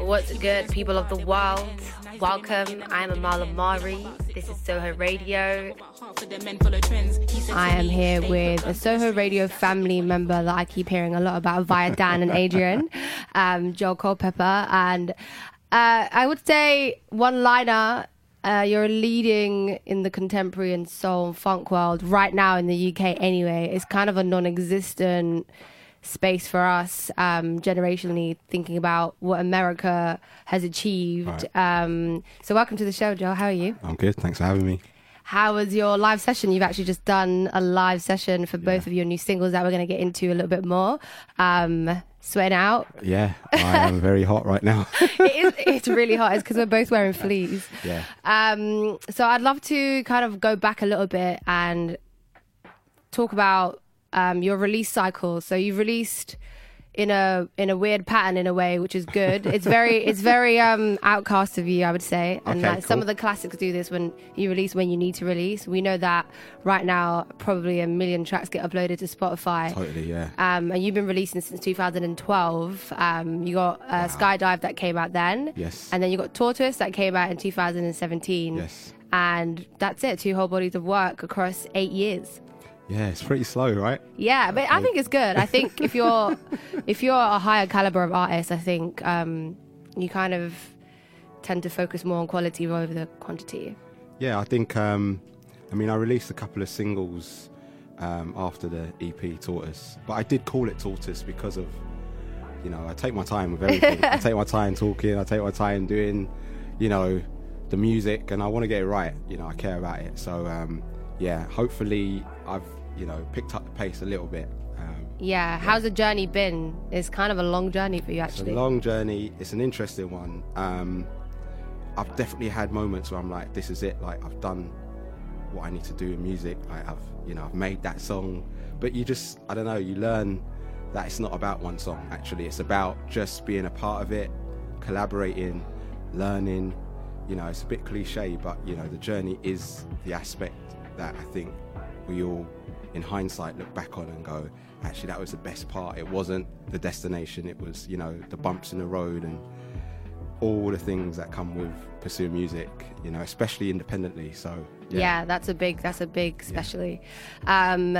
What's good, people of the world? Welcome. I'm Amala Mari. This is Soho Radio. I am here with a Soho Radio family member that I keep hearing a lot about via Dan and Adrian, um, Joel Culpepper. And uh, I would say one liner. Uh, you're leading in the contemporary and soul and funk world right now in the UK anyway. It's kind of a non existent space for us um, generationally thinking about what America has achieved. Right. Um, so, welcome to the show, Joel. How are you? I'm good. Thanks for having me. How was your live session? You've actually just done a live session for both Yeah. of your new singles that we're going to get into a little bit more. Um, sweating out. Yeah, I am very hot right now. it is, it's really hot. It's because we're both wearing fleas. yeah. Um, so I'd love to kind of go back a little bit and talk about um, your release cycle. So you've released in a in a weird pattern in a way, which is good. It's very it's very um, OutKast of you, I would say. And Okay, like, some of the classics do this when you release when you need to release. We know that right now, probably a million tracks get uploaded to Spotify. Totally, yeah. Um, and you've been releasing since 2012. Um, you got uh, Skydive that came out then. Yes. And then you got Tortoise that came out in 2017. Yes. And that's it, two whole bodies of work across eight years. Yeah, it's pretty slow, right? Yeah, but I think it's good. I think if you're if you're a higher caliber of artist, I think um, you kind of tend to focus more on quality over the quantity. Yeah, I think, um, I mean, I released a couple of singles um, after the EP Tortoise, but I did call it Tortoise because of, you know, I take my time with everything. I take my time talking, I take my time doing, you know, the music, and I want to get it right. You know, I care about it. So, um, yeah, hopefully I've, you know, picked up the pace a little bit. Um, Yeah, how's the journey been? It's kind of a long journey for you, It's actually. a long journey. It's an interesting one. Um, I've definitely had moments where I'm like, this is it. Like I've done what I need to do in music. Like I've, you know, I've made that song. But you just, I don't know. You learn that it's not about one song. Actually, it's about just being a part of it, collaborating, learning. You know, it's a bit cliche, but you know, the journey is the aspect that I think we all, in hindsight, look back on and go, actually, that was the best part. It wasn't the destination. It was, you know, the bumps in the road and all the things that come with pursuing music. You know, especially independently. So yeah. that's a big that's a big especially um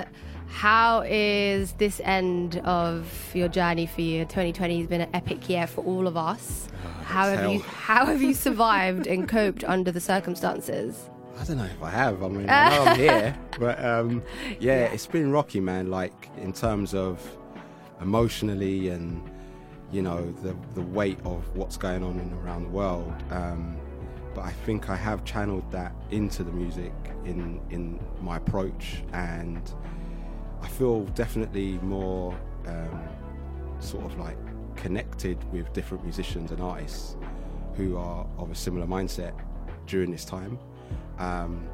how is this end of your journey for you 2020 has been an epic year for all of us how have hell. you how have you survived and coped under the circumstances I don't know if I have. I mean, I know I'm here, but um, yeah, it's been rocky, man. Like in terms of emotionally and you know the the weight of what's going on in, around the world. Um, but I think I have channeled that into the music in in my approach, and I feel definitely more um, sort of like connected with different musicians and artists who are of a similar mindset during this time. Um,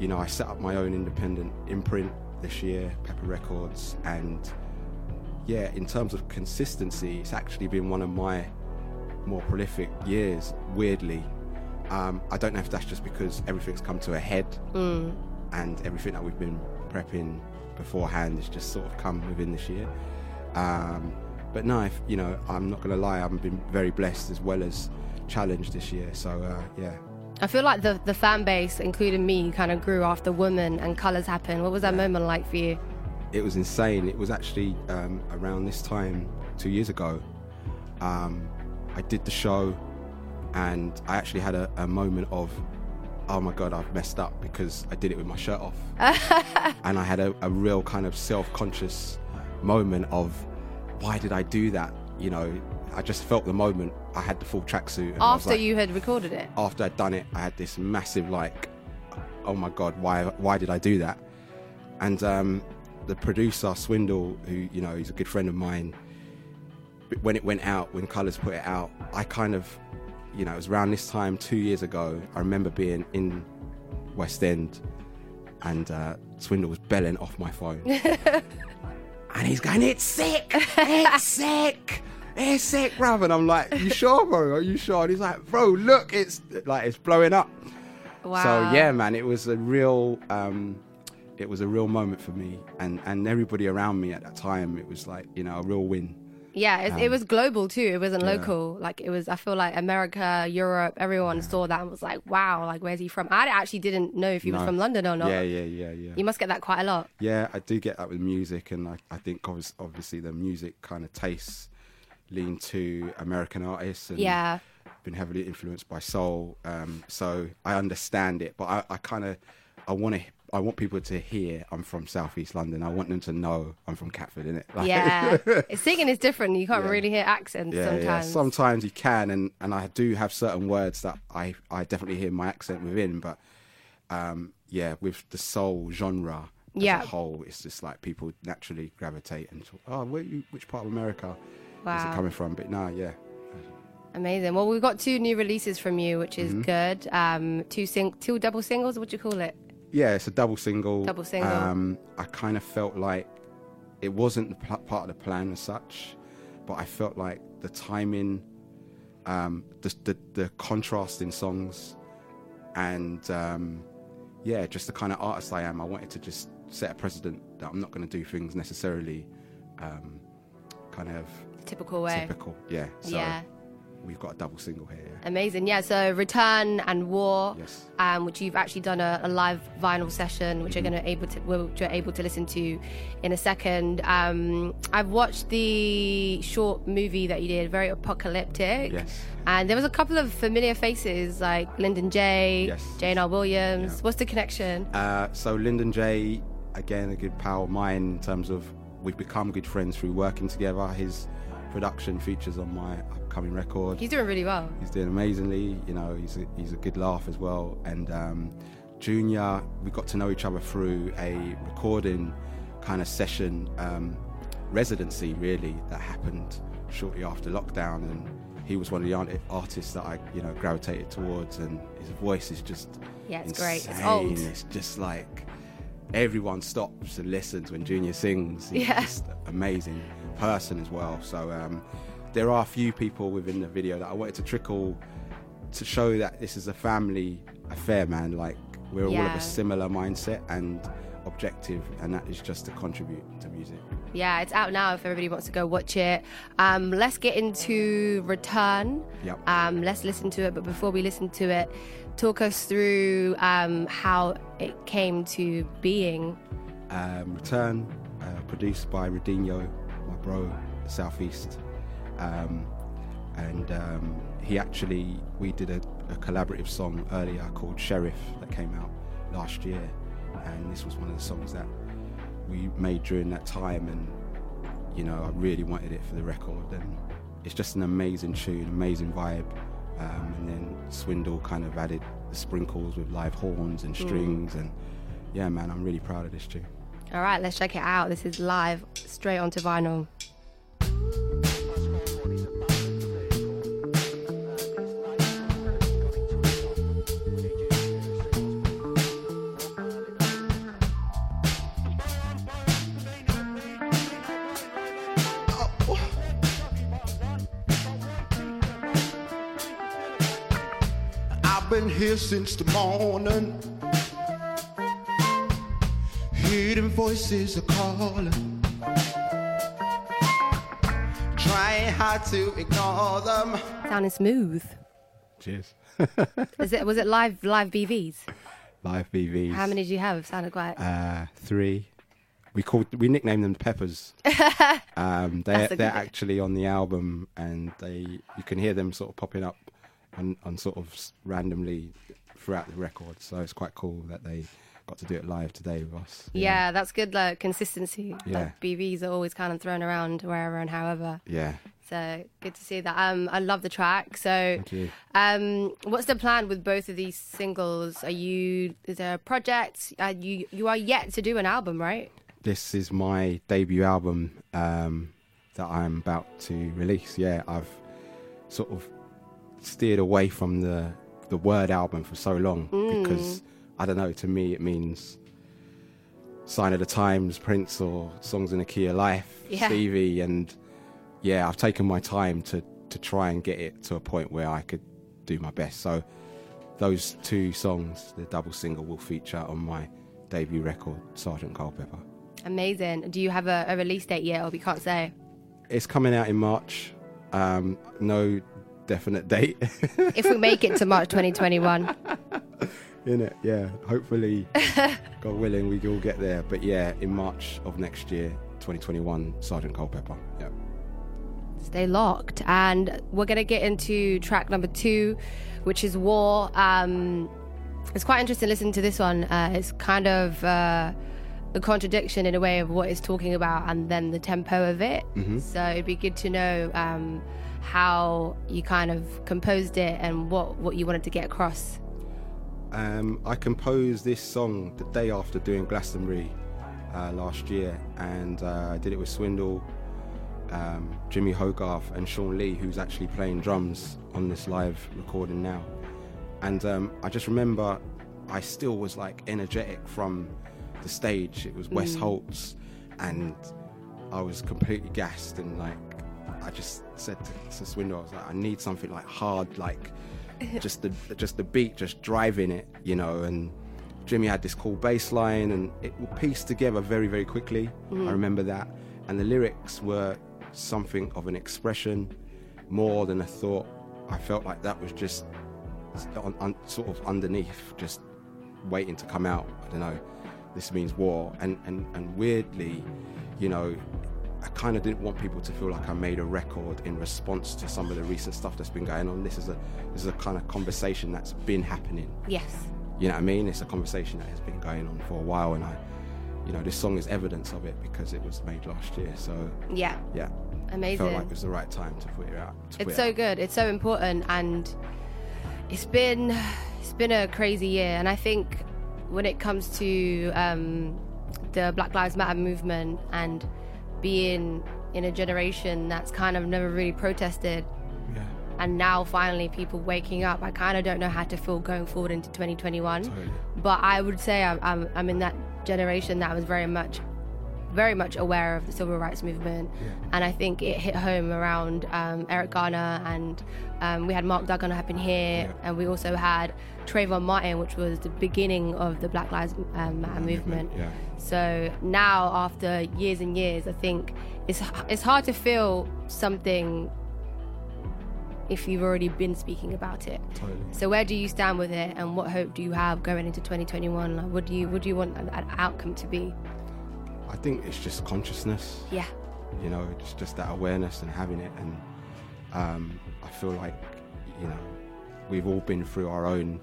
you know, I set up my own independent imprint this year, Pepper Records, and yeah, in terms of consistency, it's actually been one of my more prolific years, weirdly. Um, I don't know if that's just because everything's come to a head and everything that we've been prepping beforehand has just sort of come within this year. Um, but no, if, you know, I'm not going to lie, I've been very blessed as well as challenged this year. So uh, yeah, I feel like the the fan base, including me, kind of grew after Woman and Colors happened. What was that moment like for you? it was insane. It was actually um, around this time two years ago. Um, I did the show, and I actually had a, a moment of oh my god, I've messed up because I did it with my shirt off, and I had a, a real kind of self-conscious moment of why did I do that? You know, I just felt the moment. I had the full tracksuit after like, you had recorded it. After I'd done it, I had this massive like, oh my god, why why did I do that? And um, the producer Swindle, who you know, he's a good friend of mine. When it went out, when Colors put it out, I kind of, you know, it was around this time two years ago. I remember being in West End, and uh, Swindle was belling off my phone, and he's going, "It's sick, it's sick." It's sick, bruv. And I'm like, you sure, bro? Are you sure? And he's like, bro, look, it's like it's blowing up. Wow. So yeah, man, it was a real um, it was a real moment for me and and everybody around me at that time. It was like you know a real win. Yeah, it, um, it was global too. It wasn't yeah. local. Like it was. I feel like America, Europe, everyone yeah. saw that and was like, "Wow, like where's he from?" I actually didn't know if he no. was from London or not. Yeah, yeah, yeah, yeah. You must get that quite a lot. Yeah, I do get that with music, and I, I think obviously the music kind of tastes lean to American artists and yeah. been heavily influenced by soul. Um, so I understand it, but I, I kind of I want to I want people to hear I'm from Southeast London. I want them to know I'm from Catford, innit? Like, yeah, singing is different. You can't yeah. really hear accents yeah, sometimes. Yeah. Sometimes you can, and, and I do have certain words that I, I definitely hear my accent within. But um, yeah, with the soul genre as yeah. a whole, it's just like people naturally gravitate and talk, oh, where you, which part of America? Wow. is it coming from? But no, yeah. Amazing. Well, we've got two new releases from you, which is mm-hmm. good. Um, two sing, two double singles. What do you call it? Yeah, it's a double single. Double single. Um, I kind of felt like it wasn't pl- part of the plan as such, but I felt like the timing, um, the, the, the contrast in songs, and um, yeah, just the kind of artist I am. I wanted to just set a precedent that I'm not going to do things necessarily um, kind of typical way. Typical, yeah. So yeah. We've got a double single here. Yeah. Amazing, yeah. So Return and War, yes. um, which you've actually done a, a live vinyl session, which mm-hmm. you're going to able to which you're able to listen to in a second. Um, I've watched the short movie that you did, very apocalyptic. Yes. And there was a couple of familiar faces like Lyndon J, yes. Junior Williams. Yeah. What's the connection? Uh, so Lyndon J, again, a good pal of mine in terms of we've become good friends through working together. His production features on my upcoming record. He's doing really well. He's doing amazingly. You know, he's a, he's a good laugh as well. And um, Junior, we got to know each other through a recording kind of session um, residency, really, that happened shortly after lockdown. And he was one of the artists that I, you know, gravitated towards. And his voice is just yeah, it's insane. great. It's old. It's just like everyone stops and listens when Junior sings. Yeah. just amazing person as well. So um, there are a few people within the video that I wanted to trickle to show that this is a family affair, man. Like we're yeah. all of a similar mindset and objective, and that is just to contribute to music. Yeah, it's out now if everybody wants to go watch it. Um, let's get into Return. Yep. Um, let's listen to it, but before we listen to it, talk us through um, how it came to being. Um, Return, uh, produced by Radinho Southeast. Um, and um, he actually, we did a, a, collaborative song earlier called Sheriff that came out last year. And this was one of the songs that we made during that time. And, you know, I really wanted it for the record. And it's just an amazing tune, amazing vibe. Um, and then Swindle kind of added the sprinkles with live horns and strings. Mm. And yeah, man, I'm really proud of this tune. All right, let's check it out. This is live, straight onto vinyl. Been here since the morning Hidden voices are calling. Trying hard to ignore them. Sounding smooth. Cheers. Is it was it live live BVs? Live BVs. How many did you have? Sounded quite. Uh, three. We called we nicknamed them Peppers. um, they're they're actually on the album, and they you can hear them sort of popping up on, on sort of randomly throughout the record. So it's quite cool that they got to do it live today with us. Yeah, yeah that's good like consistency. Yeah. Like BVs are always kind of thrown around wherever and however. Yeah. So good to see that. Um, I love the track. So, um, what's the plan with both of these singles? Are you is there a project? Are you you are yet to do an album, right? This is my debut album um, that I'm about to release. Yeah, I've sort of steered away from the the word album for so long mm. because I don't know. To me, it means sign of the times, Prince, or songs in the key of life, yeah. Stevie, and yeah, I've taken my time to to try and get it to a point where I could do my best. So those two songs, the double single, will feature on my debut record, Sergeant Culpepper. Amazing. Do you have a, a release date yet, or we can't say? It's coming out in March. Um, no definite date. if we make it to March 2021. In it, yeah. Hopefully, God willing, we all get there. But yeah, in March of next year, 2021, Sergeant Culpepper. Yeah. Stay locked. And we're going to get into track number two, which is War. Um, it's quite interesting listening to this one. Uh, it's kind of uh, a contradiction in a way of what it's talking about and then the tempo of it. Mm-hmm. So it'd be good to know um, how you kind of composed it and what, what you wanted to get across. Um, I composed this song the day after doing Glastonbury uh, last year, and uh, I did it with Swindle, um, Jimmy Hogarth, and Sean Lee, who's actually playing drums on this live recording now. And um, I just remember I still was like energetic from the stage. It was Wes mm. Holts, and I was completely gassed and like I just said to, to Swindle, I was like, I need something like hard, like just the just the beat, just driving it, you know. And Jimmy had this cool bass line, and it pieced together very very quickly. Mm. I remember that, and the lyrics were something of an expression more than a thought. I felt like that was just on, on, sort of underneath, just waiting to come out. I don't know. This means war, and and and weirdly, you know, kind of didn't want people to feel like I made a record in response to some of the recent stuff that's been going on. This is a this is a kind of conversation that's been happening. Yes. You know what I mean? It's a conversation that has been going on for a while, and I, you know, this song is evidence of it because it was made last year. So yeah, yeah, amazing. Felt like it was the right time to put it out. It's so out. good. It's so important, and it's been it's been a crazy year. And I think when it comes to um, the Black Lives Matter movement and being in a generation that's kind of never really protested. Yeah. And now finally people waking up. I kind of don't know how to feel going forward into 2021. Totally. But I would say I'm, I'm, I'm in that generation that was very much very much aware of the civil rights movement, yeah. and I think it hit home around um, Eric Garner, and um, we had Mark Duggan happen here, yeah. and we also had Trayvon Martin, which was the beginning of the Black Lives um, Matter movement. Yeah. So now, after years and years, I think it's it's hard to feel something if you've already been speaking about it. Totally. So where do you stand with it, and what hope do you have going into 2021? Like, what do you what do you want an, an outcome to be? I think it's just consciousness. Yeah. You know, it's just that awareness and having it, and um, I feel like you know we've all been through our own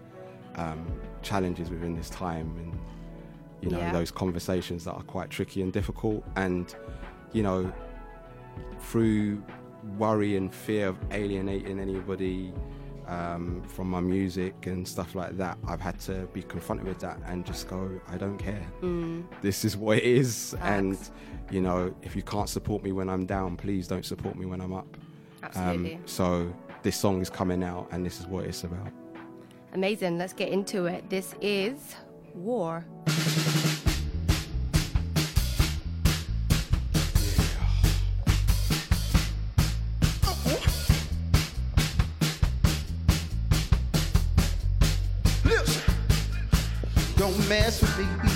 um, challenges within this time, and you know yeah. those conversations that are quite tricky and difficult, and you know through worry and fear of alienating anybody um, from my music and stuff like that, I've had to be confronted with that and just go, I don't care. Mm. This is what it is. Facts. And, you know, if you can't support me when I'm down, please don't support me when I'm up. Absolutely. Um, so this song is coming out and this is what it's about. Amazing. Let's get into it. This is War. Mess with me.